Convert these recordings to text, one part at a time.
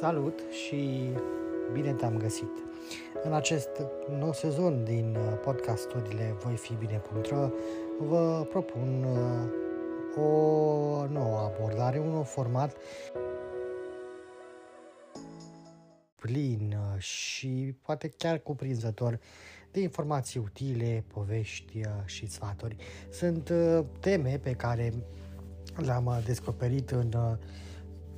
Salut și bine te-am găsit! În acest nou sezon din uh, podcasturile Voi fi bine.ro vă propun uh, o nouă abordare, un nou format plin uh, și poate chiar cuprinzător de informații utile, povești și sfaturi. Sunt teme pe care le-am descoperit în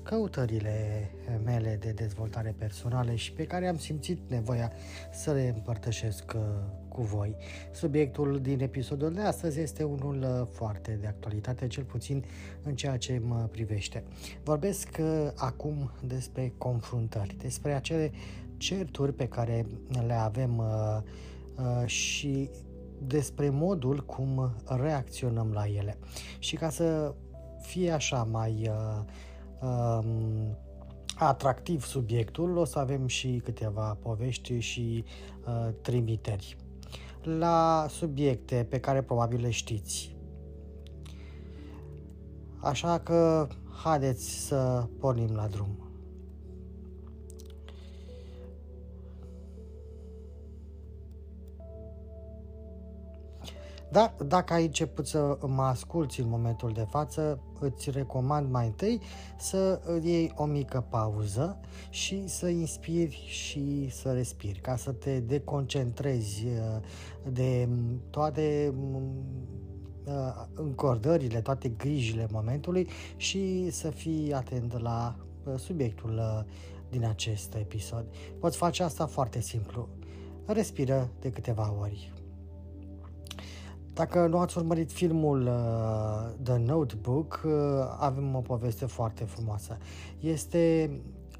căutările mele de dezvoltare personală și pe care am simțit nevoia să le împărtășesc uh, cu voi. Subiectul din episodul de astăzi este unul uh, foarte de actualitate, cel puțin în ceea ce mă privește. Vorbesc uh, acum despre confruntări, despre acele certuri pe care le avem și despre modul cum reacționăm la ele. Și ca să fie așa mai uh, um, atractiv subiectul, o să avem și câteva povești și uh, trimiteri la subiecte pe care probabil le știți. Așa că haideți să pornim la drum. Dar dacă ai început să mă asculți în momentul de față, îți recomand mai întâi să iei o mică pauză și să inspiri și să respiri, ca să te deconcentrezi uh, de toate uh, încordările, toate grijile momentului și să fii atent la uh, subiectul din acest episod. Poți face asta foarte simplu. Respiră de câteva ori. Dacă nu ați urmărit filmul uh, The Notebook, uh, avem o poveste foarte frumoasă. Este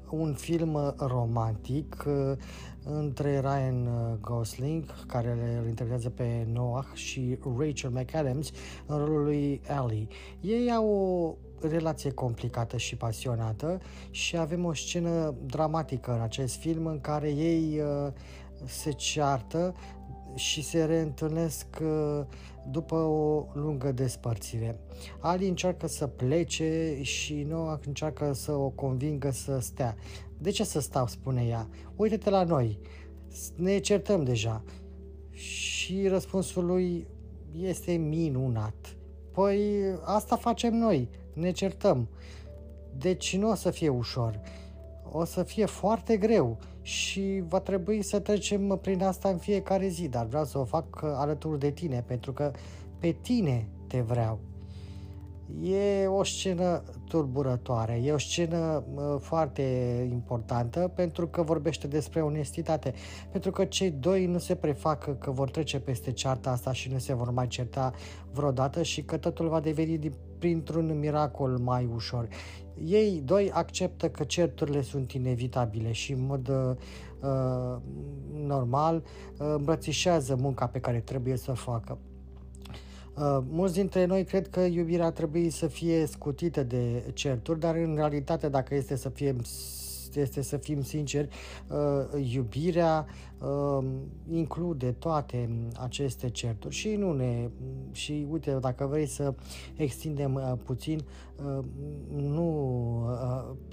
un film uh, romantic uh, între Ryan uh, Gosling, care îl interpretează pe Noah, și Rachel McAdams în rolul lui Ellie. Ei au o relație complicată și pasionată și avem o scenă dramatică în acest film în care ei uh, se ceartă, și se reîntâlnesc uh, după o lungă despărțire. Ali încearcă să plece și Noah încearcă să o convingă să stea. De ce să stau, spune ea. Uite-te la noi, ne certăm deja. Și răspunsul lui este minunat. Păi asta facem noi, ne certăm. Deci nu o să fie ușor o să fie foarte greu și va trebui să trecem prin asta în fiecare zi, dar vreau să o fac alături de tine, pentru că pe tine te vreau. E o scenă tulburătoare, e o scenă uh, foarte importantă pentru că vorbește despre onestitate, pentru că cei doi nu se prefacă că vor trece peste cearta asta și nu se vor mai certa vreodată și că totul va deveni printr-un miracol mai ușor. Ei doi acceptă că certurile sunt inevitabile și în mod uh, normal uh, îmbrățișează munca pe care trebuie să o facă. Uh, mulți dintre noi cred că iubirea trebuie să fie scutită de certuri, dar în realitate dacă este să fie este să fim sinceri, uh, iubirea uh, include toate aceste certuri. Și nu ne și uite, dacă vrei să extindem uh, puțin, nu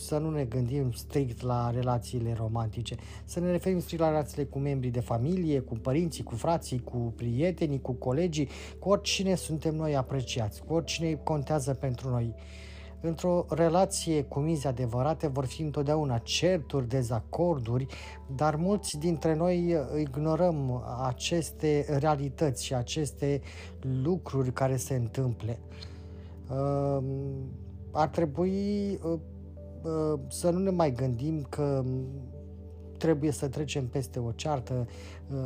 să nu ne gândim strict la relațiile romantice, să ne referim strict la relațiile cu membrii de familie, cu părinții, cu frații, cu prietenii, cu colegii, cu oricine suntem noi apreciați, cu oricine contează pentru noi Într-o relație cu mize adevărate vor fi întotdeauna certuri, dezacorduri, dar mulți dintre noi ignorăm aceste realități și aceste lucruri care se întâmple. Uh, ar trebui uh, uh, să nu ne mai gândim că trebuie să trecem peste o ceartă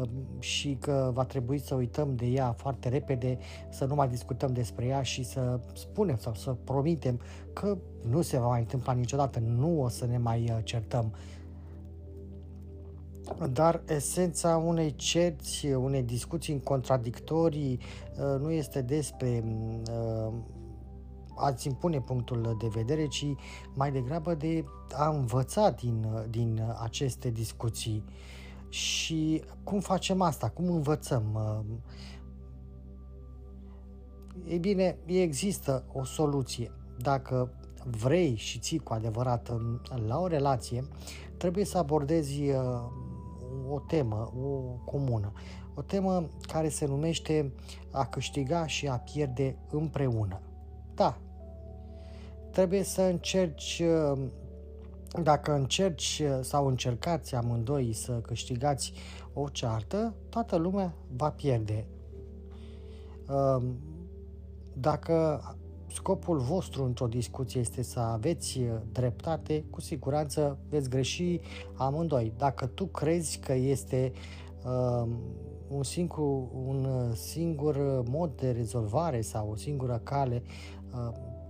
uh, și că va trebui să uităm de ea foarte repede, să nu mai discutăm despre ea și să spunem sau să promitem că nu se va mai întâmpla niciodată, nu o să ne mai uh, certăm. Dar esența unei cerți, unei discuții în contradictorii uh, nu este despre a-ți impune punctul de vedere, ci mai degrabă de a învăța din, din aceste discuții. Și cum facem asta? Cum învățăm? Ei bine, există o soluție. Dacă vrei și ții cu adevărat la o relație, trebuie să abordezi uh, o temă, o comună. O temă care se numește a câștiga și a pierde împreună. Da, trebuie să încerci, uh, dacă încerci uh, sau încercați amândoi să câștigați o ceartă, toată lumea va pierde. Um, dacă scopul vostru într-o discuție este să aveți uh, dreptate, cu siguranță veți greși amândoi. Dacă tu crezi că este um, un singur, un singur mod de rezolvare sau o singură cale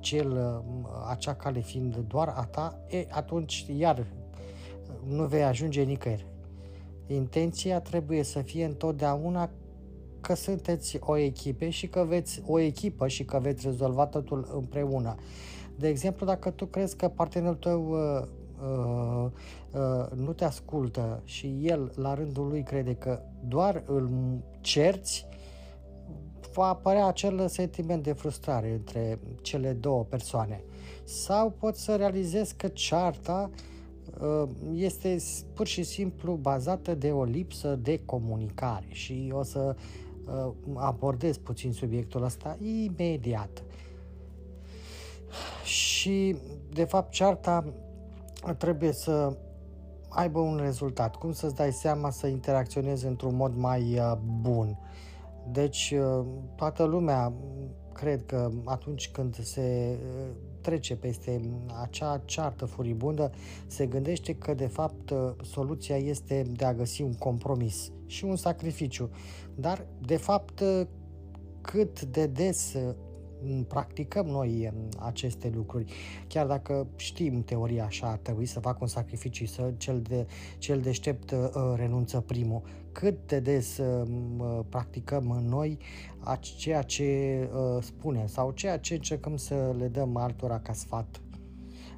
cel, acea cale fiind doar a ta, e, atunci iar nu vei ajunge nicăieri. Intenția trebuie să fie întotdeauna că sunteți o echipă și că veți o echipă și că veți rezolva totul împreună. De exemplu, dacă tu crezi că partenerul tău uh, uh, uh, nu te ascultă și el la rândul lui crede că doar îl cerți, va apărea acel sentiment de frustrare între cele două persoane. Sau poți să realizezi că cearta uh, este pur și simplu bazată de o lipsă de comunicare și o să uh, abordez puțin subiectul ăsta imediat. Și, de fapt, cearta trebuie să aibă un rezultat. Cum să-ți dai seama să interacționezi într-un mod mai uh, bun? Deci, uh, toată lumea cred că atunci când se uh, trece peste acea ceartă furibundă, se gândește că de fapt uh, soluția este de a găsi un compromis și un sacrificiu. Dar de fapt cât de des practicăm noi aceste lucruri. Chiar dacă știm teoria așa, ar trebui să fac un sacrificiu, să cel, de, cel deștept uh, renunță primul. Cât de des uh, practicăm noi ceea ce uh, spunem sau ceea ce încercăm să le dăm altora ca sfat.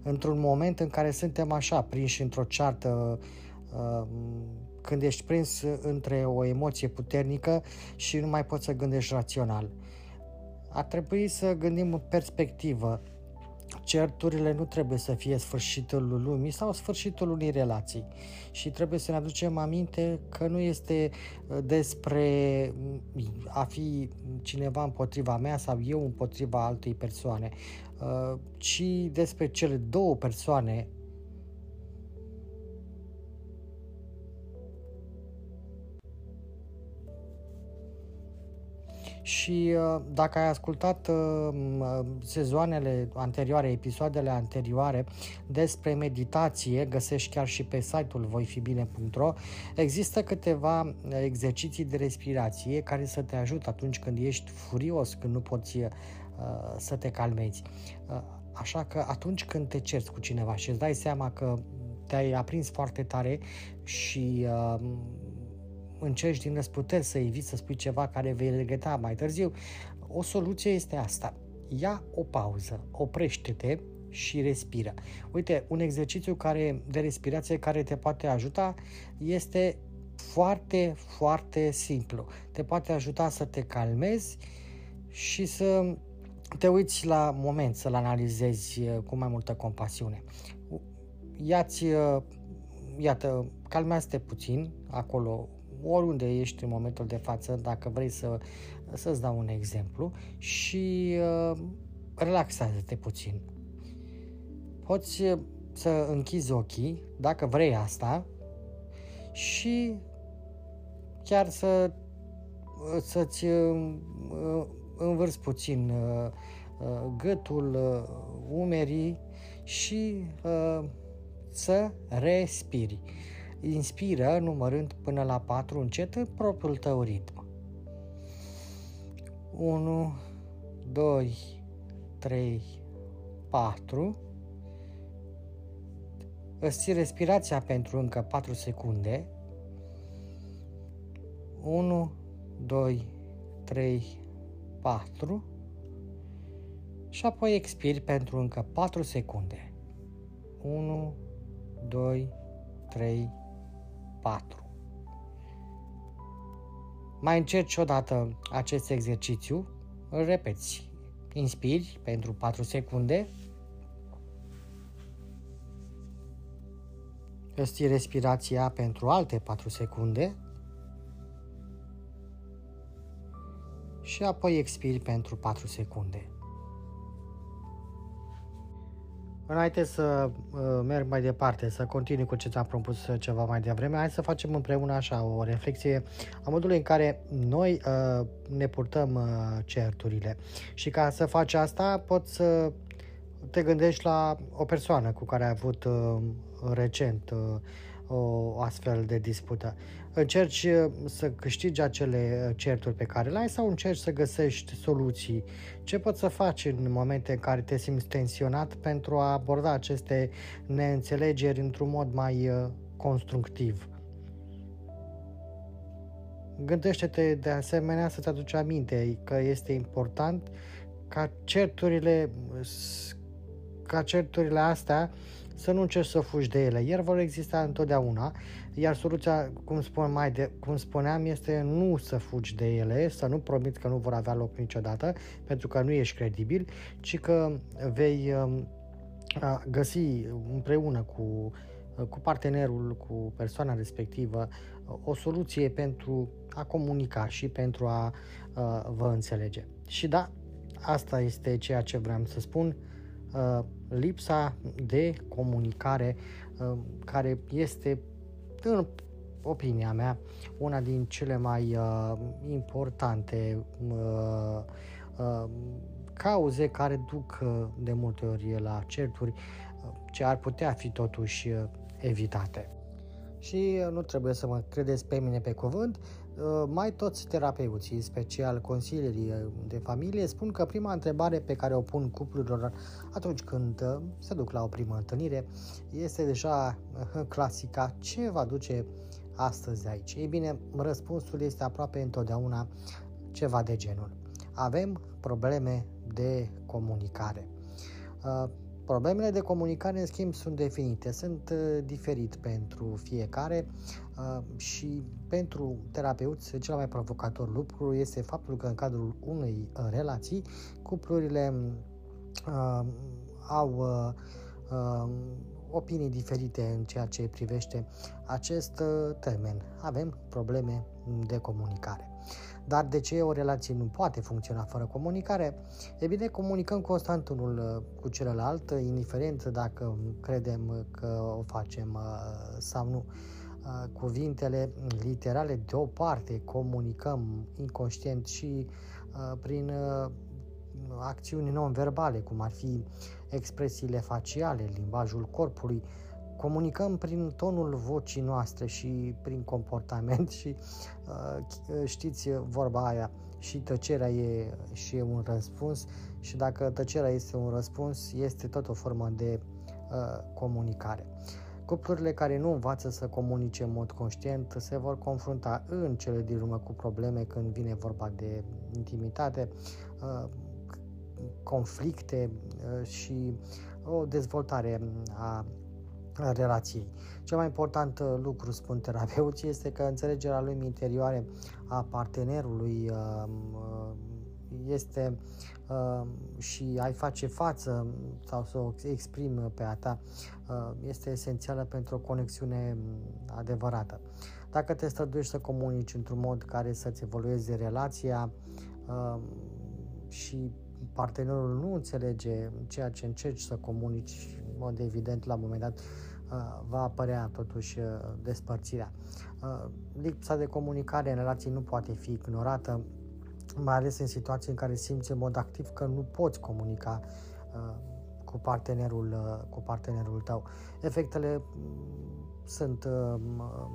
Într-un moment în care suntem așa, prinși într-o ceartă uh, când ești prins între o emoție puternică și nu mai poți să gândești rațional ar trebui să gândim în perspectivă. Certurile nu trebuie să fie sfârșitul lumii sau sfârșitul unei relații. Și trebuie să ne aducem aminte că nu este uh, despre mm, a fi cineva împotriva mea sau eu împotriva altei persoane, uh, ci despre cele două persoane și uh, dacă ai ascultat uh, sezoanele anterioare, episoadele anterioare despre meditație, găsești chiar și pe site-ul voifibine.ro, există câteva exerciții de respirație care să te ajută atunci când ești furios, când nu poți uh, să te calmezi. Așa că atunci când te cerți cu cineva și îți dai seama că te-ai aprins foarte tare și uh, încerci din răsputeri să eviți să spui ceva care vei regreta mai târziu, o soluție este asta. Ia o pauză, oprește-te și respiră. Uite, un exercițiu care, de respirație care te poate ajuta este foarte, foarte simplu. Te poate ajuta să te calmezi și să te uiți la moment, să-l analizezi uh, cu mai multă compasiune. Ia-ți, uh, iată, calmează-te puțin acolo oriunde ești în momentul de față, dacă vrei să, să-ți dau un exemplu și uh, relaxează-te puțin. poți să închizi ochii, dacă vrei asta, și chiar să, să-ți uh, învârți puțin uh, uh, gâtul, umerii și să respiri. Inspiră numărând până la 4 încet în propriul tău ritm. 1, 2, 3, 4 îți ții respirația pentru încă 4 secunde. 1, 2, 3, 4 și apoi expiri pentru încă 4 secunde. 1, 2, 3, 4. Mai încerci odată acest exercițiu, îl repeți. Inspiri pentru 4 secunde, îți ții respirația pentru alte 4 secunde și apoi expiri pentru 4 secunde. Înainte să uh, merg mai departe, să continui cu ce ți-am propus ceva mai devreme, hai să facem împreună așa o reflexie a modului în care noi uh, ne purtăm uh, certurile. Și ca să faci asta, poți să te gândești la o persoană cu care ai avut uh, recent uh, o astfel de dispută. Încerci uh, să câștigi acele certuri pe care le ai sau încerci să găsești soluții? Ce poți să faci în momente în care te simți tensionat pentru a aborda aceste neînțelegeri într-un mod mai uh, constructiv? Gândește-te de asemenea să-ți aduci aminte că este important ca certurile ca certurile astea să nu încerci să fugi de ele. Ele vor exista întotdeauna, iar soluția, cum, spun mai de, cum spuneam, este nu să fugi de ele, să nu promiți că nu vor avea loc niciodată, pentru că nu ești credibil, ci că vei um, găsi împreună cu, cu partenerul, cu persoana respectivă, o soluție pentru a comunica și pentru a vă înțelege. Și da, asta este ceea ce vreau să spun Uh, lipsa de comunicare uh, care este, în opinia mea, una din cele mai uh, importante cauze care duc de multe ori la certuri ce ar putea fi totuși evitate. Și nu trebuie să mă credeți pe mine pe cuvânt, Uh, mai toți terapeuții, special consilierii uh, de familie, spun că prima întrebare pe care o pun cuplurilor atunci când uh, se duc la o primă întâlnire este deja clasica ce va duce astăzi aici? Ei bine, răspunsul este aproape întotdeauna ceva de genul. Avem probleme de comunicare. Problemele de comunicare, în schimb, sunt definite, sunt uh, diferit pentru fiecare uh, și pentru terapeuți cel mai provocator lucru este faptul că în cadrul unei uh, relații cuplurile uh, au uh, uh, opinii diferite în ceea ce privește acest uh, termen. Avem probleme de comunicare. Dar de ce o relație nu poate funcționa fără comunicare? E bine, comunicăm constant unul uh, cu celălalt, indiferent dacă credem că o facem uh, sau nu. Uh, cuvintele literale de o parte comunicăm inconștient și prin acțiuni non-verbale, cum ar fi expresiile faciale, limbajul corpului, comunicăm prin tonul vocii noastre și prin comportament și uh, știți vorba aia și tăcerea e și e un răspuns și dacă tăcerea este un răspuns, este tot o formă de uh, comunicare. Cuplurile care nu învață să comunice în mod conștient se vor confrunta în cele din urmă cu probleme când vine vorba de intimitate, uh, conflicte uh, și o dezvoltare a relației. Cel mai important uh, lucru, spun terapeuții, este că înțelegerea lui interioare a partenerului um, uh, este uh, și ai face față sau să o exprimi pe a ta este esențială pentru o conexiune um, adevărată. Dacă te străduiești să comunici într-un mod care să-ți evolueze relația și partenerul nu înțelege ceea ce încerci să comunici, în mod evident, la un moment dat uh, va apărea totuși uh, despărțirea. Uh, lipsa de comunicare în relații nu poate fi ignorată, mai ales în situații în care simți în mod activ că nu poți comunica cu partenerul, cu partenerul tău. Efectele sunt uh,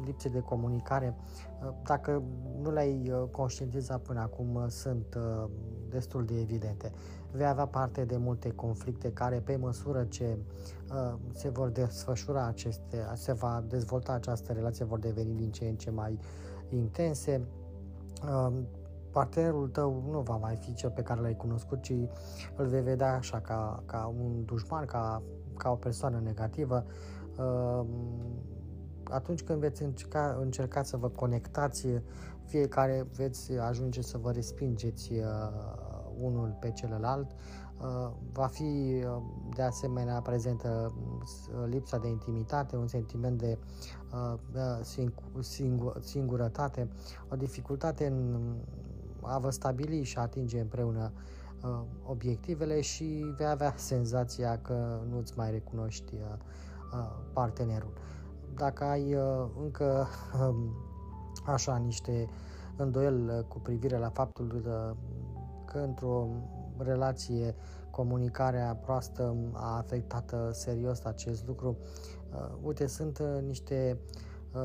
lipse de comunicare. Uh, dacă nu le-ai uh, conștientizat până acum, sunt destul de evidente. Vei avea parte de multe conflicte care, pe măsură ce se vor desfășura aceste, se va dezvolta această relație, vor deveni din ce în ce mai intense partenerul tău nu va mai fi cel pe care l-ai cunoscut, ci îl vei vedea așa ca, ca un dușman, ca, ca o persoană negativă. Atunci când veți încerca, încerca să vă conectați, fiecare veți ajunge să vă respingeți uh, unul pe celălalt, uh, va fi uh, de asemenea prezentă lipsa de intimitate, un sentiment de singur, singurătate, o dificultate în a vă stabili și a atinge împreună obiectivele și vei avea senzația că nu-ți mai recunoști partenerul. Dacă ai uh, încă um, așa niște îndoiel uh, cu privire la faptul uh, că într-o relație comunicarea proastă a afectat serios acest lucru, uite, sunt niște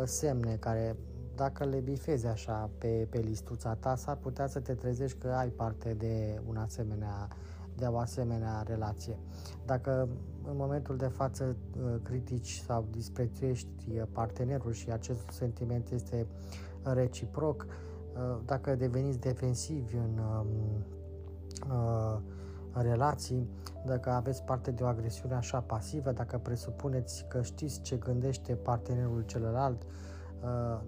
semne care dacă le bifezi așa pe, pe listuța ta, s-ar putea să te trezești că ai parte de un asemenea de o asemenea relație. Dacă în momentul de față uh, critici sau disprețuiești uh, partenerul și acest sentiment este reciproc, uh, dacă deveniți defensivi în în relații, dacă aveți parte de o agresiune așa pasivă, dacă presupuneți că știți ce gândește partenerul celălalt,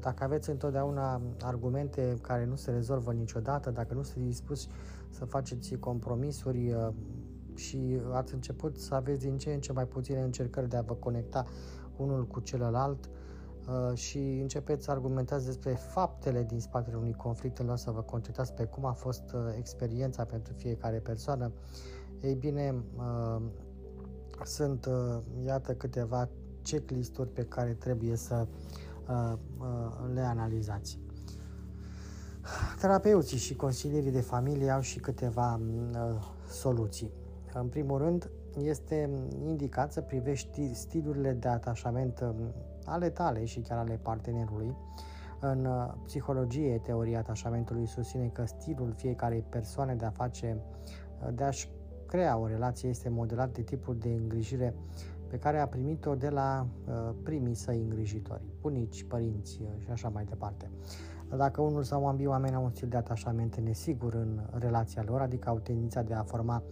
dacă aveți întotdeauna argumente care nu se rezolvă niciodată, dacă nu sunteți dispuși să faceți compromisuri uh, și ați început să aveți din ce în ce mai puține încercări de a vă conecta unul cu celălalt uh, și începeți să argumentați despre faptele din spatele unui conflict în loc să vă concentrați pe cum a fost uh, experiența pentru fiecare persoană, ei bine, sunt, iată, câteva checklist-uri pe care trebuie să le analizați. Terapeuții și consilierii de familie au și câteva uh, soluții. În primul rând, este indicat să privești stilurile de atașament um, ale tale și chiar ale partenerului. În uh, psihologie, teoria atașamentului susține că stilul fiecarei persoane de a face, uh, de a-și crea o relație este modelat de tipul de îngrijire pe care a primit-o de la uh, primii săi îngrijitori, bunici, părinți uh, și așa mai departe. Dacă unul sau ambii oameni au un stil de atașament nesigur în relația lor, adică au tendința de a forma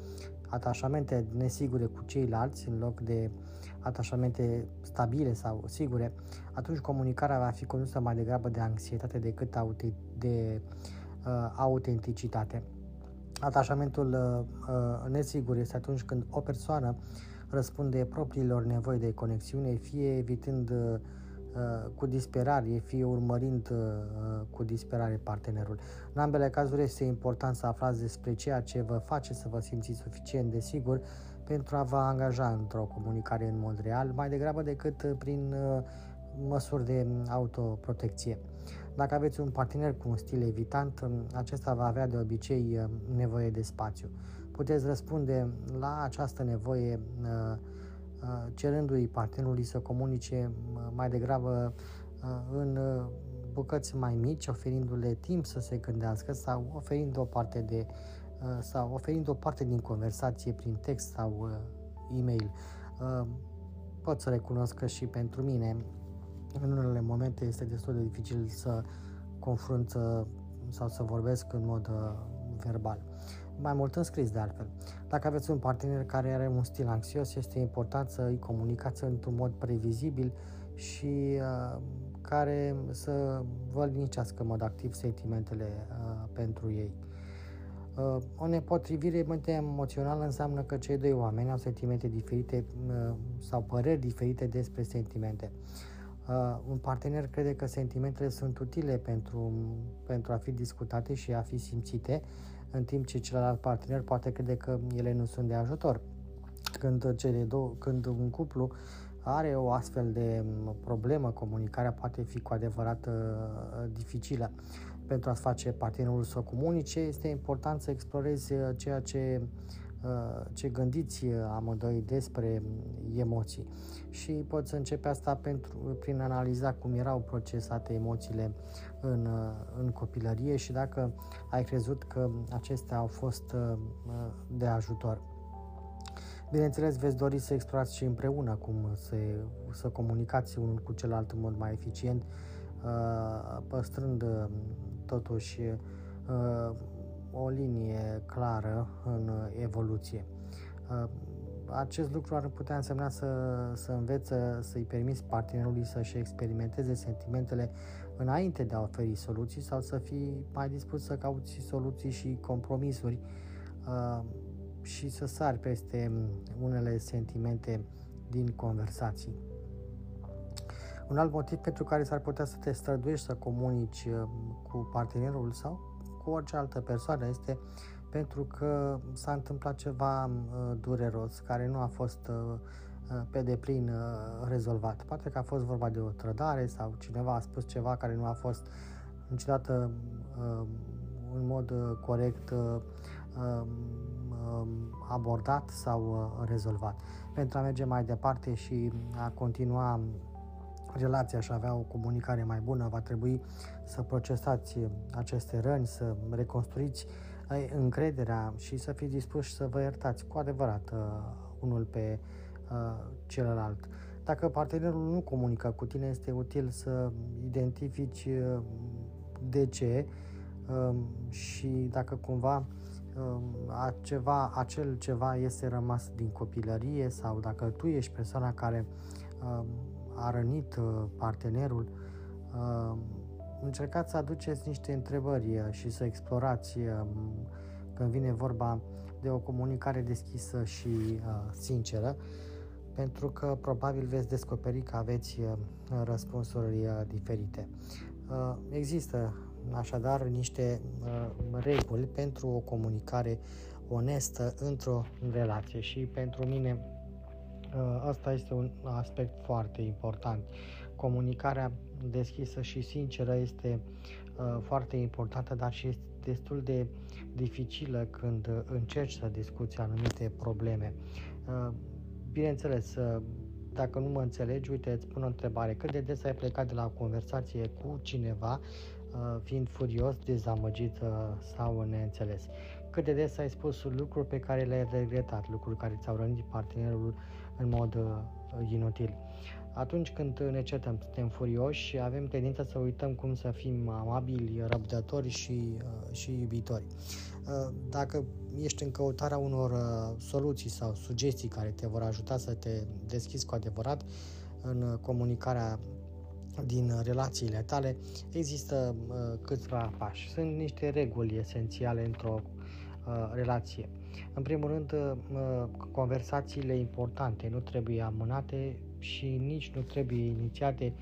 atașamente nesigure cu ceilalți în loc de atașamente stabile sau sigure, atunci comunicarea va fi condusă mai degrabă de anxietate decât de uh, autenticitate. Atașamentul uh, uh, nesigur este atunci când o persoană răspunde propriilor nevoi de conexiune, fie evitând uh, Uh, cu disperare, fie urmărind uh, cu disperare partenerul. În ambele cazuri este important să aflați despre ceea ce vă face să vă simțiți suficient de sigur pentru a vă angaja într-o comunicare în mod real, mai degrabă decât uh, prin măsuri de autoprotecție. Dacă aveți un partener cu un stil evitant, um, acesta va avea de obicei nevoie de spațiu. Puteți răspunde la această nevoie uh, Uh, cerându-i partenerului să comunice uh, mai degrabă uh, în bucăți mai mici, oferindu-le timp să se gândească sau oferind o parte de sau oferind o parte din conversație prin text sau e-mail. Pot să recunosc că și pentru mine în unele momente este destul de dificil să confrunt sau să vorbesc în mod verbal mai mult în scris de altfel. Dacă aveți un partener care are un stil anxios, este important să îi comunicați într-un mod previzibil și uh, care să vă liniștească în mod activ sentimentele uh, pentru ei. Uh, o nepotrivire emoțională înseamnă că cei doi oameni au sentimente diferite uh, sau păreri diferite despre sentimente. Uh, un partener crede că sentimentele sunt utile pentru, pentru a fi discutate și a fi simțite, în timp ce celălalt partener poate crede că ele nu sunt de ajutor. Când, cele două, când un cuplu are o astfel de problemă, comunicarea poate fi cu adevărat uh, dificilă. Pentru a-ți face partenerul să comunice, este important să explorezi uh, ceea ce uh, ce gândiți amândoi despre emoții și poți începe asta pentru, prin analiza cum erau procesate emoțiile în, în copilărie și dacă ai crezut că acestea au fost de ajutor. Bineînțeles, veți dori să explorați și împreună cum să, să comunicați unul cu celălalt în mod mai eficient, uh, păstrând uh, totuși uh, o linie clară în evoluție. Acest lucru ar putea însemna să, să învețe, să-i permiți partenerului să-și experimenteze sentimentele înainte de a oferi soluții sau să fii mai dispus să cauți soluții și compromisuri și să sari peste unele sentimente din conversații. Un alt motiv pentru care s-ar putea să te străduiești să comunici uh, cu partenerul sau cu orice altă persoană este pentru că s-a întâmplat ceva uh, dureros care nu a fost uh, pe deplin rezolvat. Poate că a fost vorba de o trădare sau cineva a spus ceva care nu a fost niciodată în mod corect Um, abordat sau uh, rezolvat. Pentru a merge mai departe și a continua relația și a avea o comunicare mai bună, va trebui să procesați aceste răni, să reconstruiți uh, încrederea și să fiți dispuși să vă iertați cu adevărat uh, unul pe celălalt. Dacă partenerul nu comunică cu tine, este util să identifici de ce um, și dacă cumva a ceva, acel ceva este rămas din copilărie sau dacă tu ești persoana care a rănit uh, partenerul, încercați să aduceți niște întrebări uh, și să explorați când vine vorba de o comunicare deschisă și uh, sinceră, pentru că probabil veți descoperi că aveți răspunsuri diferite. Există așadar niște uh, reguli pentru o comunicare onestă într-o relație și pentru mine uh, asta este un aspect foarte important. Comunicarea deschisă și sinceră este uh, foarte importantă, dar și este destul de dificilă când încerci să discuți anumite probleme. Uh, bineînțeles, uh, dacă nu mă înțelegi, uite, îți pun o întrebare. Cât de des ai plecat de la o conversație cu cineva Uh, fiind furios, dezamăgit uh, sau neînțeles. Cât de des ai spus lucruri pe care le-ai regretat, lucruri care ți-au rănit partenerul în mod uh, inutil. Atunci când ne certăm, suntem furioși, avem tendința să uităm cum să fim amabili, răbdători și, și iubitori. Dacă ești în căutarea unor soluții sau sugestii care te vor ajuta să te deschizi cu adevărat în comunicarea din relațiile tale, există uh, câțiva pași. Sunt niște reguli esențiale într-o uh, relație. În primul rând, uh, conversațiile importante nu trebuie amânate și nici nu trebuie inițiate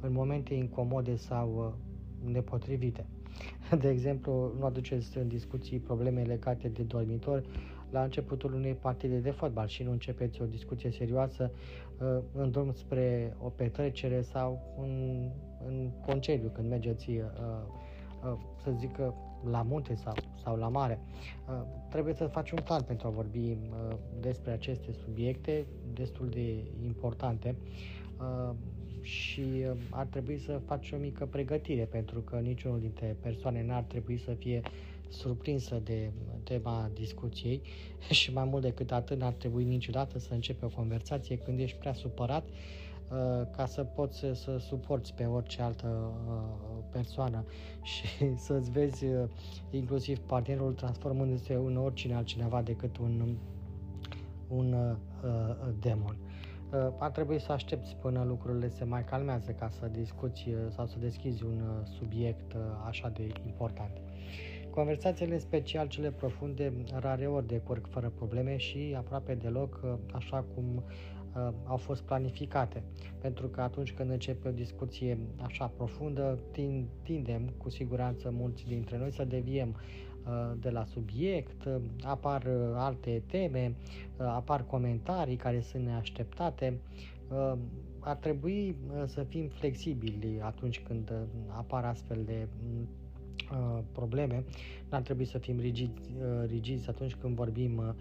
în momente incomode sau uh, nepotrivite. De exemplu, nu aduceți în discuții probleme legate de dormitor la începutul unei partide de fotbal și nu începeți o discuție serioasă uh, în drum spre o petrecere sau în, în concediu, când mergeți, uh, uh, să zic, la munte sau, sau la mare. Trebuie să faci un plan pentru a vorbi despre aceste subiecte destul de importante și ar trebui să faci o mică pregătire pentru că niciunul dintre persoane n-ar trebui să fie surprinsă de tema discuției și mai mult decât atât n-ar trebui niciodată să începi o conversație când ești prea supărat uh, ca să poți să, să suporți pe orice altă uh, persoană și să-ți vezi uh, inclusiv partenerul transformându-se în oricine altcineva decât un, un uh, demon. Uh, ar trebui să aștepți până lucrurile se mai calmează ca să discuți sau să deschizi un subiect așa de important. Conversațiile, special cele profunde, rare ori decurg fără probleme și aproape deloc uh, așa cum uh, au fost planificate. Pentru că atunci când începe o discuție așa profundă, tindem cu siguranță mulți dintre noi să deviem de la subiect, apar alte teme, apar comentarii care sunt neașteptate. Ar trebui să fim flexibili atunci când apar astfel de probleme. Nu ar trebui să fim rigizi, rigizi atunci când vorbim Uh,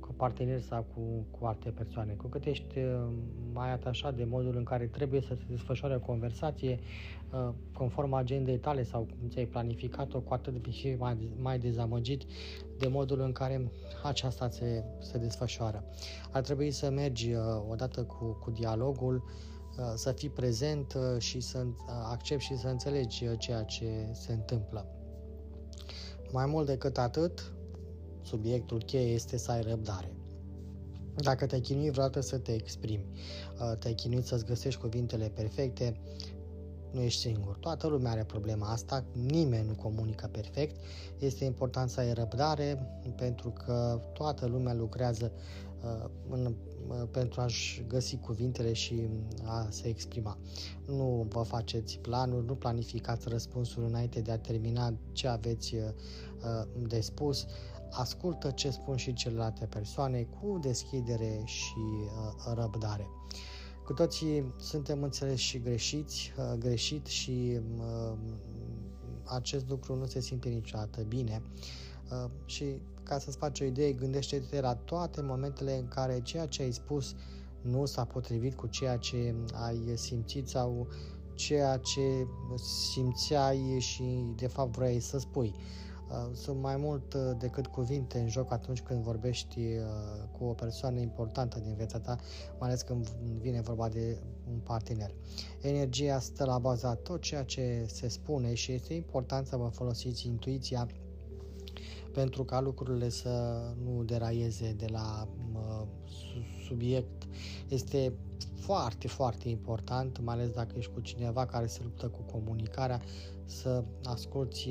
cu parteneri sau cu, cu alte persoane. Cu cât ești uh, mai atașat de modul în care trebuie să se desfășoare o conversație uh, conform agendei tale sau cum ți-ai planificat-o, cu atât vei fi mai, mai dezamăgit de modul în care aceasta se, se desfășoară. Ar trebui să mergi odată cu, cu dialogul, să fii prezent și să accepti și să înțelegi ceea ce se întâmplă. Mai mult decât atât, Subiectul cheie este să ai răbdare. Dacă te-ai chinuit vreodată să te exprimi, uh, te-ai chinuit să-ți găsești cuvintele perfecte, nu ești singur. Toată lumea are problema asta, nimeni nu comunică perfect. Este important să ai răbdare pentru că toată lumea lucrează uh, în, uh, pentru a-și găsi cuvintele și a se exprima. Nu vă faceți planuri, nu planificați răspunsuri înainte de a termina ce aveți de spus ascultă ce spun și celelalte persoane cu deschidere și uh, răbdare. Cu toții suntem înțeleși și greșiți, uh, greșit și uh, acest lucru nu se simte niciodată bine. Uh, și ca să-ți faci o idee, gândește-te la toate momentele în care ceea ce ai spus nu s-a potrivit cu ceea ce ai simțit sau ceea ce simțeai și de fapt vrei să spui. Uh, sunt mai mult uh, decât cuvinte în joc atunci când vorbești uh, cu o persoană importantă din viața ta, mai ales când vine vorba de un partener. Energia stă la baza tot ceea ce se spune și este important să vă folosiți intuiția pentru ca lucrurile să nu deraieze de la subiect. Este foarte, foarte important, mai ales dacă ești cu cineva care se luptă cu comunicarea, să asculți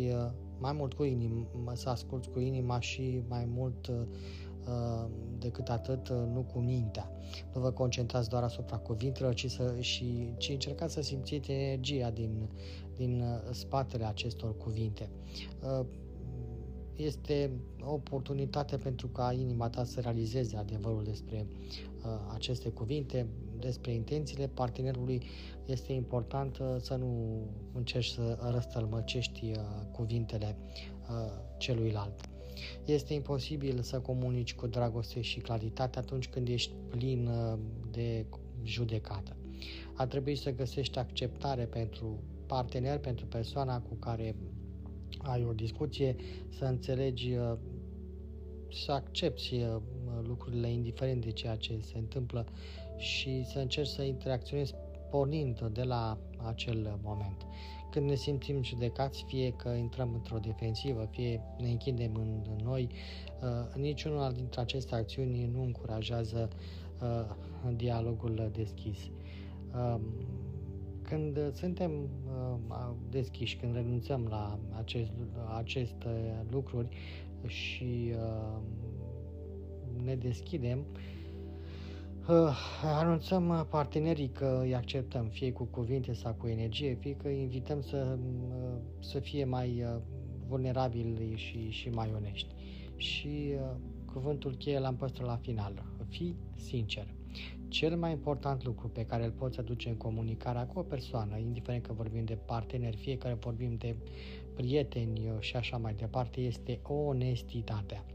mai mult cu inima, să asculți cu inima și mai mult uh, decât atât, uh, nu cu mintea. Nu vă concentrați doar asupra cuvintelor, ci, să, și, ci încercați să simțiți energia din, din uh, spatele acestor cuvinte. Uh, este o oportunitate pentru ca inima ta să realizeze adevărul despre uh, aceste cuvinte, despre intențiile partenerului. Este important uh, să nu încerci să răstălmăcești uh, cuvintele uh, celuilalt. Este imposibil să comunici cu dragoste și claritate atunci când ești plin uh, de judecată. Ar trebui să găsești acceptare pentru partener, pentru persoana cu care ai o discuție, să înțelegi, uh, să accepti uh, lucrurile indiferent de ceea ce se întâmplă și să încerci să interacționezi pornind de la acel moment. Când ne simțim judecați, fie că intrăm într-o defensivă, fie ne închidem în noi, uh, niciuna dintre aceste acțiuni nu încurajează dialogul deschis. Când suntem uh, deschiși, când renunțăm la acest, aceste lucruri și uh, ne deschidem, uh, anunțăm partenerii că îi acceptăm, fie cu cuvinte sau cu energie, fie că îi invităm să, să fie mai vulnerabili și, și mai onești. Și cuvântul cheie l-am păstrat la final. Fii sincer. Cel mai important lucru pe care îl poți aduce în comunicarea cu o persoană, indiferent că vorbim de parteneri, fie că vorbim de prieteni și așa mai departe, este onestitatea.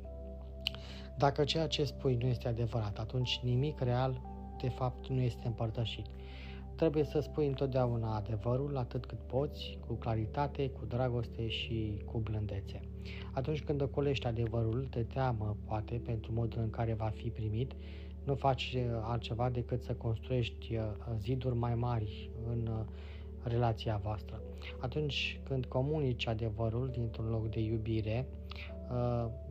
Dacă ceea ce spui nu este adevărat, atunci nimic real, de fapt, nu este împărtășit. Trebuie să spui întotdeauna adevărul atât cât poți, cu claritate, cu dragoste și cu blândețe. Atunci când ocolești adevărul, te teamă, poate, pentru modul în care va fi primit, nu faci uh, altceva decât să construiești uh, ziduri mai mari în uh, relația voastră. Atunci când comunici adevărul dintr-un loc de iubire,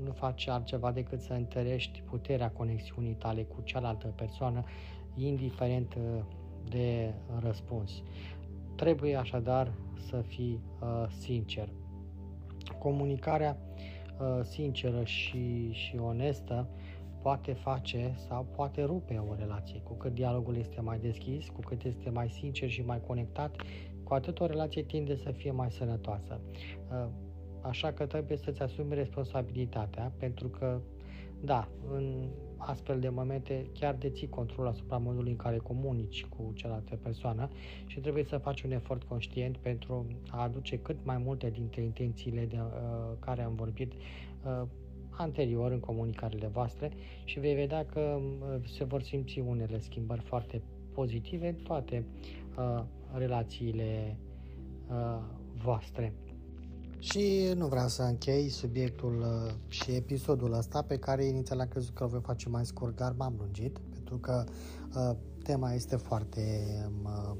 nu faci altceva decât să întărești puterea conexiunii tale cu cealaltă persoană, indiferent de răspuns. Trebuie așadar să fii sincer. Comunicarea sinceră și, și onestă poate face sau poate rupe o relație. Cu cât dialogul este mai deschis, cu cât este mai sincer și mai conectat, cu atât o relație tinde să fie mai sănătoasă. Uh, Așa că trebuie să-ți asumi responsabilitatea, pentru că, da, în astfel de momente chiar deții control asupra modului în care comunici cu cealaltă persoană și trebuie să faci un efort conștient pentru a aduce cât mai multe dintre intențiile de uh, care am vorbit uh, anterior în comunicările voastre și vei vedea că uh, se vor simți unele schimbări foarte pozitive în toate uh, relațiile uh, voastre. Și nu vreau să închei subiectul uh, și episodul ăsta pe care inițial am crezut că îl voi face mai scurt, dar m-am lungit pentru că uh, tema este foarte uh,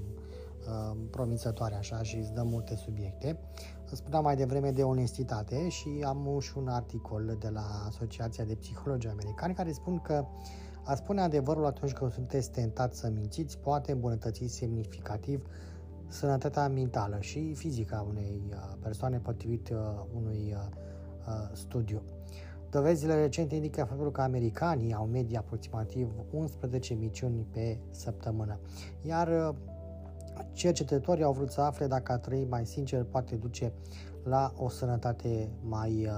uh, promițătoare așa și îți dă multe subiecte. Spuneam mai devreme de onestitate și am și un articol de la Asociația de Psihologi Americani care spun că a spune adevărul atunci când sunteți tentați să mințiți poate îmbunătăți semnificativ sănătatea mentală și fizică a unei uh, persoane potrivit uh, unui uh, studiu. Dovezile recente indică faptul că americanii au medie aproximativ 11 miciuni pe săptămână, iar cercetătorii au vrut să afle dacă a trăi mai sincer poate duce la o sănătate mai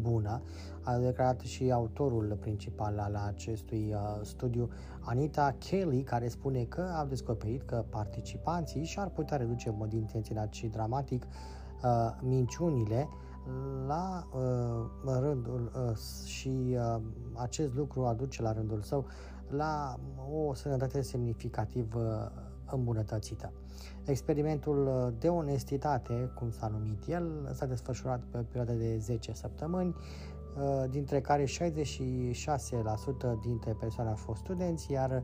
bună. A declarat și autorul principal al acestui studiu, Anita Kelly, care spune că a descoperit că participanții și-ar putea reduce în mod intenționat și dramatic minciunile la uh, rândul uh, și uh, acest lucru aduce la rândul său la o sănătate semnificativ uh, îmbunătățită. Experimentul de onestitate, cum s-a numit el, s-a desfășurat pe o perioadă de 10 săptămâni, uh, dintre care 66% dintre persoane au fost studenți, iar,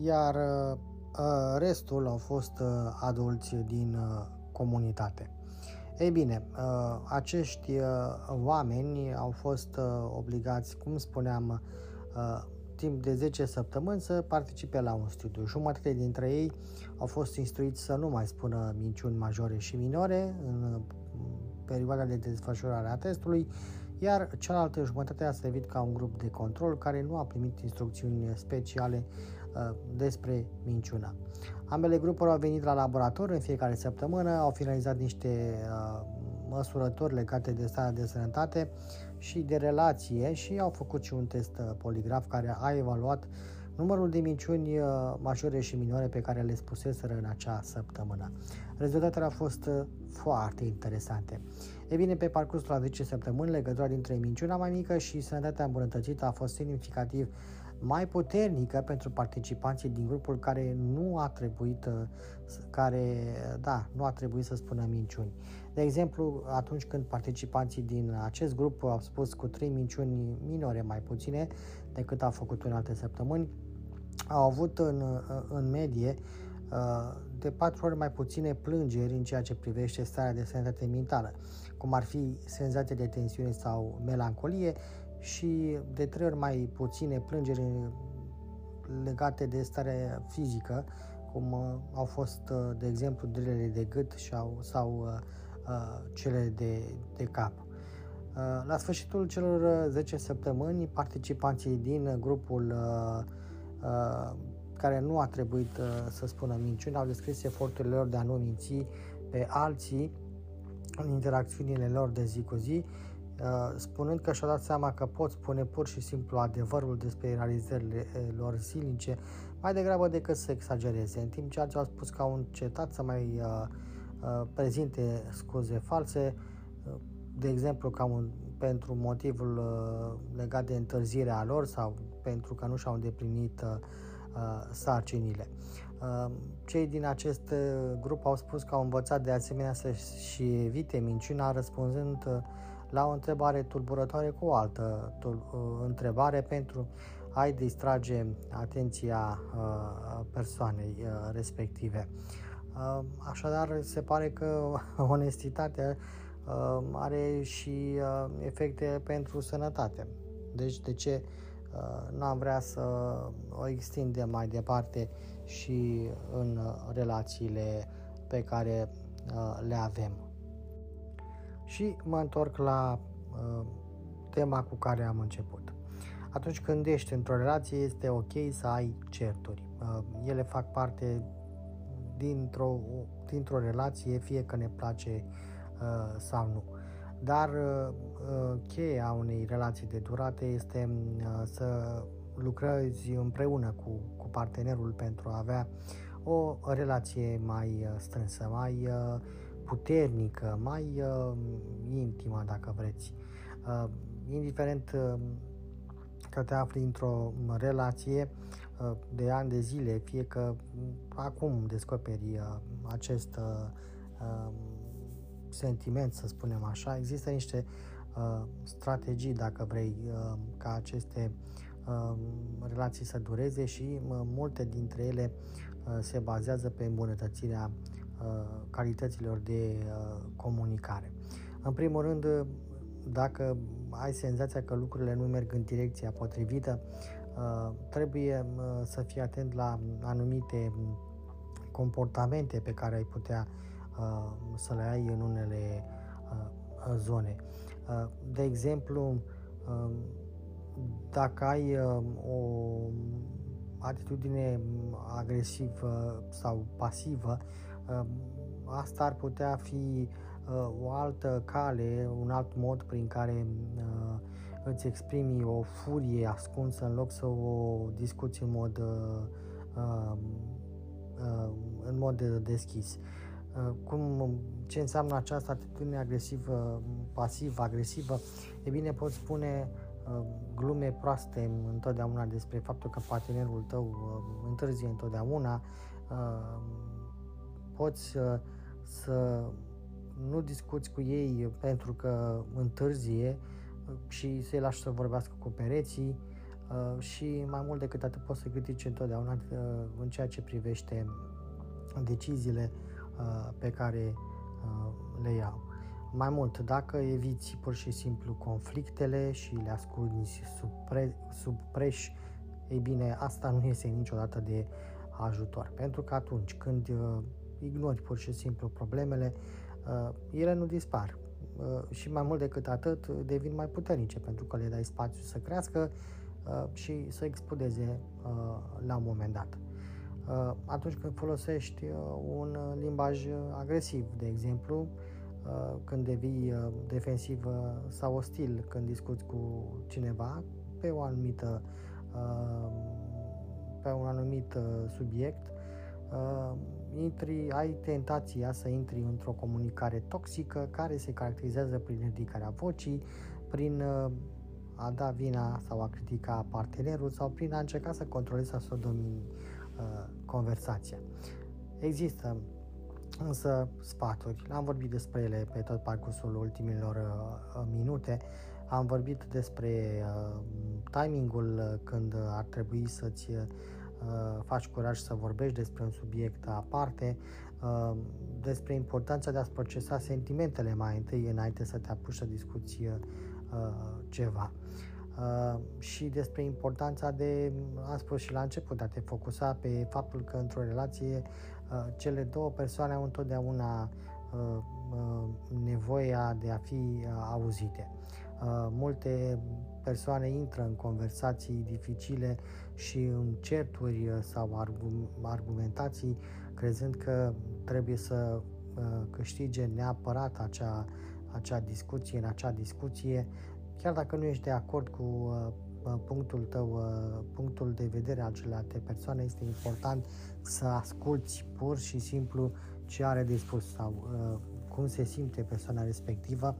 iar uh, restul au fost adulți din comunitate. Ei bine, acești oameni au fost obligați, cum spuneam, timp de 10 săptămâni să participe la un studiu. Jumătate dintre ei au fost instruiți să nu mai spună minciuni majore și minore în perioada de desfășurare a testului, iar cealaltă jumătate a servit ca un grup de control care nu a primit instrucțiuni speciale uh, despre minciuna. Ambele grupuri au venit la laborator în fiecare săptămână, au finalizat niște uh, măsurători legate de starea de sănătate și de relație și au făcut și un test uh, poligraf care a evaluat numărul de minciuni uh, majore și minore pe care le spuseseră în acea săptămână. Rezultatele au fost uh, foarte interesante. E bine, pe parcursul a 10 săptămâni, legătura dintre minciuna mai mică și sănătatea îmbunătățită a fost semnificativ mai puternică pentru participanții din grupul care nu a trebuit, care, da, nu a trebuit să spună minciuni. De exemplu, atunci când participanții din acest grup au spus cu trei minciuni minore mai puține decât au făcut în alte săptămâni, au avut în, în medie de patru ori mai puține plângeri în ceea ce privește starea de sănătate mentală, cum ar fi senzația de tensiune sau melancolie și de trei ori mai puține plângeri legate de starea fizică, cum au fost, de exemplu, durele de gât sau, sau Uh, cele de, de cap. Uh, la sfârșitul celor 10 săptămâni, participanții din grupul uh, care nu a trebuit să spună minciuni au descris eforturile lor de a nu minți pe alții în interacțiunile lor de zi cu zi, spunând că și-au dat seama că pot spune pur și simplu adevărul despre realizările lor zilnice, mai degrabă decât să exagereze, în timp ce alții au spus că au încetat să mai uh, Uh, prezinte scuze false, uh, de exemplu ca un, pentru motivul uh, legat de întârzierea lor sau pentru că nu și-au îndeplinit sarcinile. Cei din acest grup au spus că au învățat de asemenea să-și evite minciuna răspunzând la o întrebare tulburătoare cu o altă întrebare pentru a-i distrage atenția persoanei respective. Așadar, se pare că onestitatea are și efecte pentru sănătate. Deci, de ce n-am vrea să o extindem mai departe și în relațiile pe care le avem? Și mă întorc la tema cu care am început. Atunci când ești într-o relație, este ok să ai certuri. Ele fac parte dintr-o, dintr-o relație, fie că ne place uh, sau nu. Dar cheia unei relații de durate este să lucrezi împreună cu, cu partenerul pentru a avea o relație mai strânsă, mai puternică, mai intimă, dacă vreți. Indiferent că te afli într-o relație uh, de ani de zile, fie că acum descoperi uh, acest uh, um, sentiment, să spunem așa, există niște strategii, dacă vrei, ca aceste um, relații să dureze și multe dintre ele se bazează pe îmbunătățirea calităților de comunicare. În primul rând, dacă ai senzația că lucrurile nu merg în direcția potrivită, uh, trebuie uh, să fii atent la anumite comportamente pe care ai putea uh, să le ai în unele zone. De exemplu, dacă ai o atitudine agresivă sau pasivă, asta ar putea fi Uh, o altă cale, un alt mod prin care uh, îți exprimi o furie ascunsă în loc să o discuți în mod, uh, în mod deschis. Cum, ce înseamnă această atitudine agresivă, pasivă, agresivă? E bine, poți spune glume proaste întotdeauna despre faptul că partenerul tău întârzie întotdeauna, poți să nu discuți cu ei pentru că întârzie și să-i lași să vorbească cu pereții uh, și mai mult decât atât poți să critici întotdeauna uh, în ceea ce privește deciziile uh, pe care le iau. Mai mult, dacă eviți pur și simplu conflictele și le asculti sub, pre, sub preș, ei bine, asta nu este niciodată de ajutor. Pentru că atunci când ignori pur și simplu problemele, Uh, ele nu dispar uh, și mai mult decât atât devin mai puternice pentru că le dai spațiu să crească uh, și să explodeze la un moment dat. Atunci când folosești un limbaj agresiv, de exemplu, când devii defensiv sau ostil când discuți cu cineva pe o anumită pe un anumit subiect, intri, ai tentația să intri într-o comunicare toxică care se caracterizează prin ridicarea vocii, prin uh, a da vina sau a critica partenerul sau prin a încerca să controlezi sau să domini uh, conversația. Există însă sfaturi, am vorbit despre ele pe tot parcursul ultimilor uh, minute, am vorbit despre uh, timingul când ar trebui să-ți uh, Uh, faci curaj să vorbești despre un subiect aparte, uh, despre importanța de a-ți procesa sentimentele mai întâi înainte să te apuci să discuți uh, ceva. Și despre importanța de, am spus și la început, de a te focusa pe faptul că într-o relație cele două persoane au întotdeauna nevoia de a fi auzite. Multe persoane intră în conversații dificile și în certuri uh, sau argumentații, crezând că trebuie să uh, câștige neapărat acea, acea discuție, în acea discuție, chiar dacă nu ești de acord cu uh, punctul tău, punctul de vedere al celelalte persoane, este important să asculți pur și simplu ce are de spus sau cum se simte persoana respectivă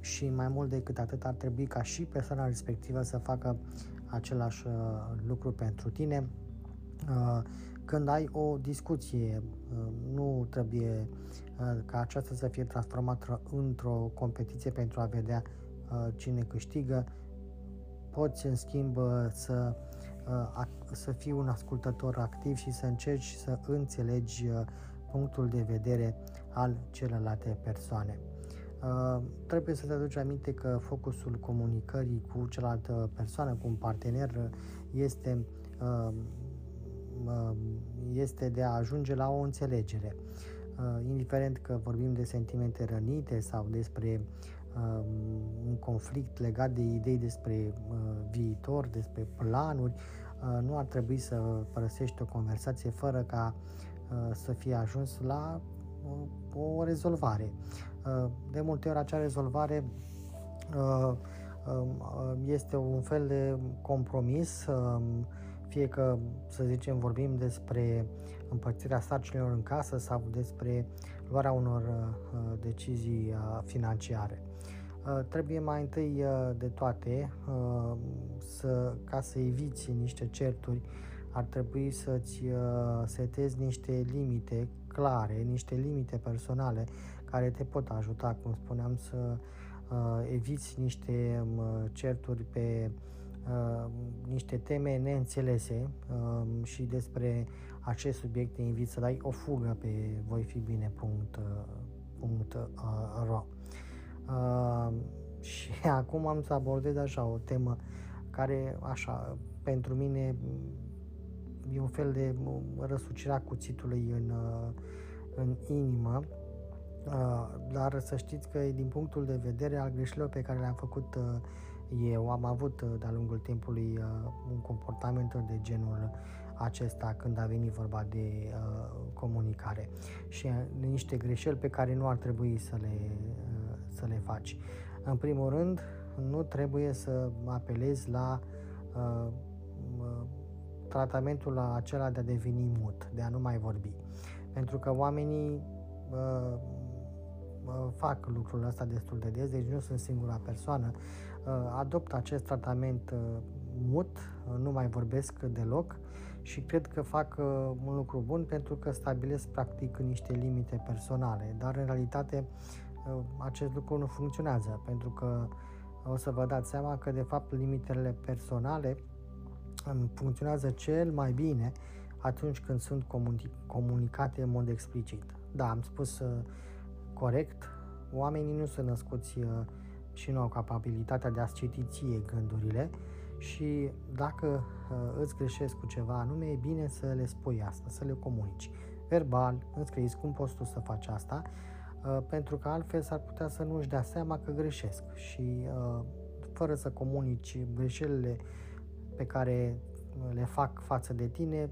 și mai mult decât atât ar trebui ca și persoana respectivă să facă același uh, lucru pentru tine. Uh, când ai o discuție, uh, nu trebuie ca aceasta să fie transformată într-o competiție pentru a vedea cine câștigă. Poți, în schimb, să, să fii un ascultător activ și să încerci să înțelegi punctul de vedere al celelalte persoane. Uh, trebuie să te aduci aminte că focusul comunicării cu cealaltă persoană, cu un partener, este, uh, uh, este de a ajunge la o înțelegere. Uh, indiferent că vorbim de sentimente rănite sau despre uh, un conflict legat de idei despre uh, viitor, despre planuri, nu ar trebui să părăsești o conversație fără ca să fie ajuns la o rezolvare. De multe ori acea rezolvare este un fel de compromis, fie că, să zicem, vorbim despre împărțirea sarcinilor în casă sau despre luarea unor decizii financiare. Trebuie mai întâi de toate să, ca să eviți niște certuri, ar trebui să-ți setezi niște limite clare, niște limite personale care te pot ajuta, cum spuneam, să uh, eviți niște um, certuri pe uh, niște teme neînțelese uh, și despre acest subiect te invit să dai o fugă pe voi fi bine punct, uh, punct, uh, ro. Uh, și acum am să abordez așa o temă care, așa, pentru mine e un fel de răsucirea cuțitului în, uh, în inimă Uh, dar să știți că din punctul de vedere al greșelilor pe care le-am făcut uh, eu, am avut uh, de-a lungul timpului un comportament de genul acesta când a venit vorba de comunicare și niște greșeli pe care nu ar trebui să le, să le faci. În primul rând, nu trebuie să apelezi la tratamentul acela de a deveni mut, de a nu mai vorbi. Pentru că oamenii fac lucrul ăsta destul de des, deci nu sunt singura persoană. Uh, adopt acest tratament uh, mut, uh, nu mai vorbesc deloc și cred că fac un lucru bun pentru că stabilesc practic niște limite personale, dar în realitate acest lucru nu funcționează pentru că o să vă dați seama că de fapt limitele personale um, funcționează cel mai bine atunci când sunt comunicate în mod explicit. Da, am spus corect, oamenii nu sunt născuți uh, și nu au capabilitatea de a-ți citi ție gândurile și dacă uh, îți greșesc cu ceva anume, e bine să le spui asta, să le comunici. Verbal, înscris, cum poți tu să faci asta, uh, pentru că altfel s-ar putea să nu-și dea seama că greșesc și fără să comunici greșelile pe care le fac față de tine,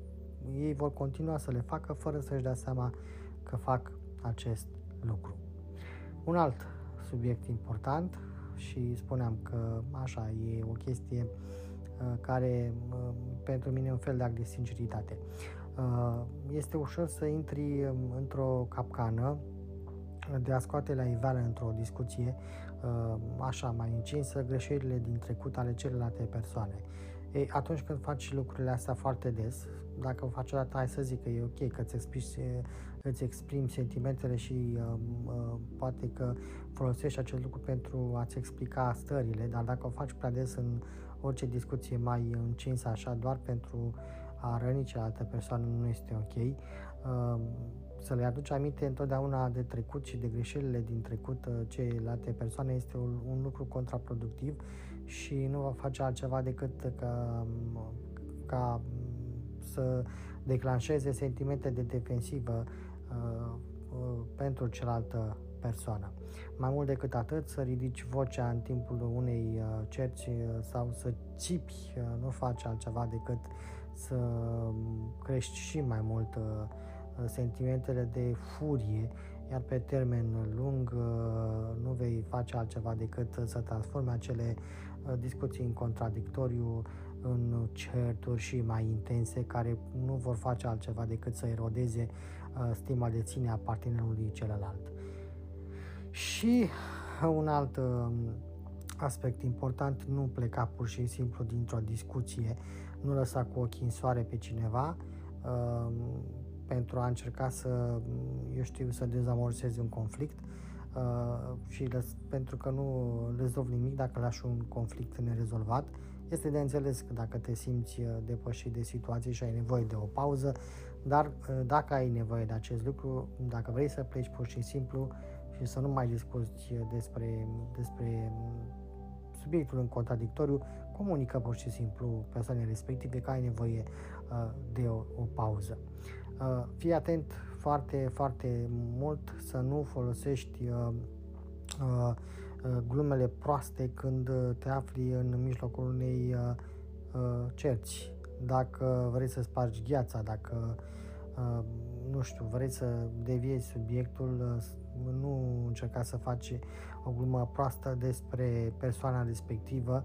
ei vor continua să le facă fără să-și dea seama că fac acest lucru. Un alt subiect important și spuneam că așa e o chestie uh, care uh, pentru mine e un fel de act de sinceritate. Uh, este ușor să intri um, într-o capcană de a scoate la iveală într-o discuție așa mai încinsă greșelile din trecut ale celelalte persoane. Ei, atunci când faci lucrurile astea foarte des, dacă o faci o dată, hai să zic că e ok, că îți exprimi, îți exprimi sentimentele și uh, uh, poate că folosești acest lucru pentru a-ți explica stările, dar dacă o faci prea des în orice discuție mai încinsă așa, doar pentru a răni cealaltă persoană, nu este ok. Uh, să le aduci aminte întotdeauna de trecut și de greșelile din trecut uh, celelalte persoane este un, un lucru contraproductiv și nu va face altceva decât ca, ca să declanșeze sentimente de defensivă uh, uh, pentru cealaltă persoană. Mai mult decât atât, să ridici vocea în timpul unei uh, cerci uh, sau să țipi uh, nu face altceva decât să crești și mai mult uh, sentimentele de furie, iar pe termen lung uh, nu vei face altceva decât să transforme acele uh, discuții în contradictoriu în certuri și mai intense care nu vor face altceva decât să erodeze uh, stima de ține a partenerului celălalt. Și un alt aspect important, nu pleca pur și simplu dintr-o discuție, nu lăsa cu ochii în soare pe cineva, pentru a încerca să, eu știu, să dezamorsezi un conflict uh, și lăs, pentru că nu rezolv nimic dacă lași un conflict nerezolvat. Este de înțeles că dacă te simți uh, depășit de situație și ai nevoie de o pauză, dar uh, dacă ai nevoie de acest lucru, dacă vrei să pleci pur și simplu și să nu mai discuți despre, despre subiectul în contradictoriu, comunică pur și simplu persoanei respective că ai nevoie uh, de o, o pauză. Uh, fii atent foarte, foarte mult să nu folosești uh, uh, glumele proaste când te afli în mijlocul unei cerți. Dacă vrei să spargi gheața, dacă nu știu, vreți să deviezi subiectul, nu încerca să faci o glumă proastă despre persoana respectivă,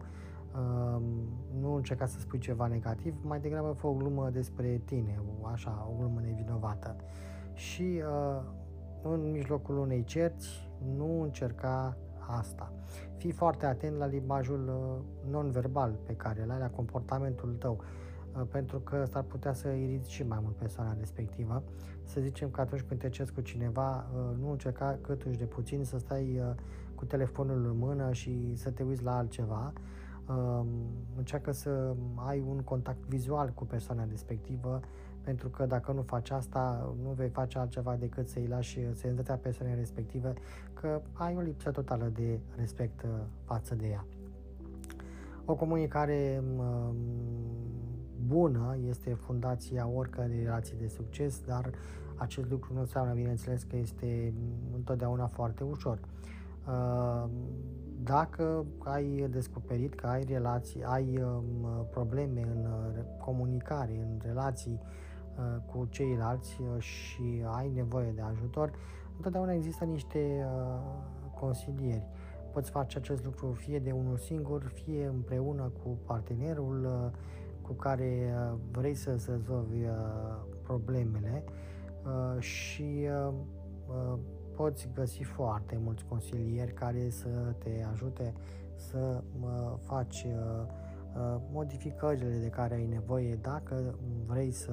nu încerca să spui ceva negativ, mai degrabă fă o glumă despre tine, așa, o glumă nevinovată. Și în mijlocul unei cerți, nu încerca asta. Fii foarte atent la limbajul non-verbal pe care îl ai, la comportamentul tău Uh, pentru că s-ar putea să iriți și mai mult persoana respectivă. Să zicem că atunci când te cerți cu cineva, uh, nu încerca câtuși de puțin să stai uh, cu telefonul în mână și să te uiți la altceva. Um, încearcă să ai un contact vizual cu persoana respectivă, pentru că dacă nu faci asta, nu vei face altceva decât să-i lași senzația persoanei respective că ai o lipsă totală de respect față de ea. O comunicare um, bună este fundația oricărei relații de succes, dar acest lucru nu înseamnă, bineînțeles, că este întotdeauna foarte ușor. Uh, dacă ai descoperit că ai relații, ai um, probleme în uh, comunicare, în relații uh, cu ceilalți și ai nevoie de ajutor, întotdeauna există niște consilieri. Poți face acest lucru fie de unul singur, fie împreună cu partenerul, cu care uh, vrei să rezolvi uh, problemele uh, și poți găsi foarte mulți consilieri care să te ajute să faci modificările de care ai nevoie dacă vrei să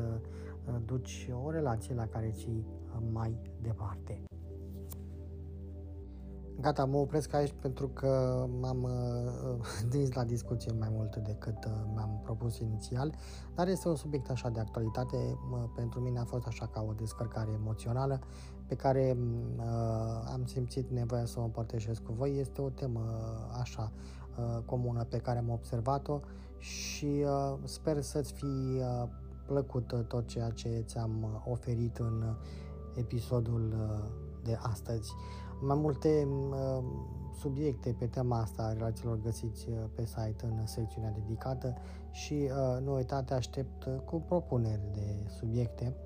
duci o relație la care ții mai departe. Gata, mă opresc aici pentru că m-am uh, dins la discuție mai mult decât uh, mi-am propus inițial, dar este un subiect așa de actualitate, uh, pentru mine a fost așa ca o descărcare emoțională pe care uh, am simțit nevoia să o împărtășesc cu voi. Este o temă uh, așa uh, comună pe care am observat-o și uh, sper să-ți fi uh, plăcut tot ceea ce ți-am oferit în episodul uh, de astăzi. Mai multe uh, subiecte pe tema asta a relațiilor găsiți uh, pe site în secțiunea dedicată și uh, nu uita, te aștept cu propuneri de subiecte,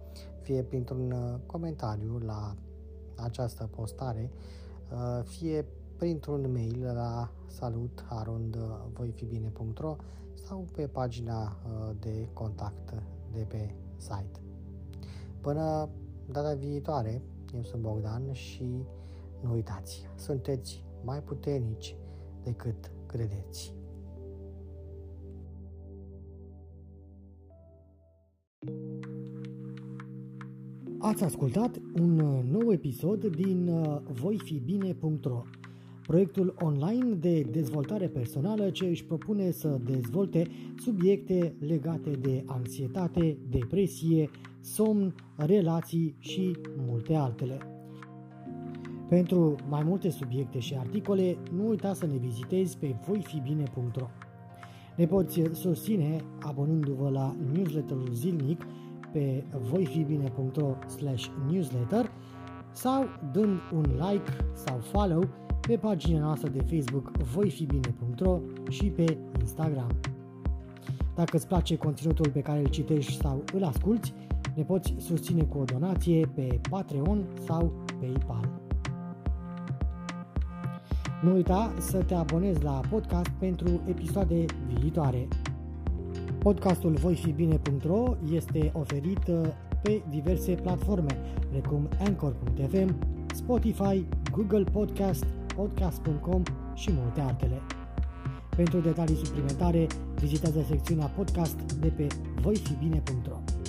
fie printr-un comentariu la această postare, fie printr-un mail la salutarondvoifibine.ro sau pe pagina de contact de pe site. Până data viitoare, eu sunt Bogdan și nu uitați, sunteți mai puternici decât credeți. Ați ascultat un nou episod din uh, voifibine.ro, proiectul online de dezvoltare personală ce își propune să dezvolte subiecte legate de anxietate, depresie, somn, relații și multe altele. Pentru mai multe subiecte și articole, nu uita să ne vizitezi pe voifibine.ro. Ne poți susține abonându-vă la newsletterul zilnic pe voifibine.ro newsletter sau dând un like sau follow pe pagina noastră de Facebook voifibine.ro și pe Instagram. Dacă îți place conținutul pe care îl citești sau îl asculti, ne poți susține cu o donație pe Patreon sau PayPal. Nu uita să te abonezi la podcast pentru episoade viitoare. Podcastul voifibine.ro este oferit uh, pe diverse platforme, precum Anchor.fm, Spotify, Google Podcast, Podcast.com și multe altele. Pentru detalii suplimentare, vizitează secțiunea podcast de pe voifibine.ro.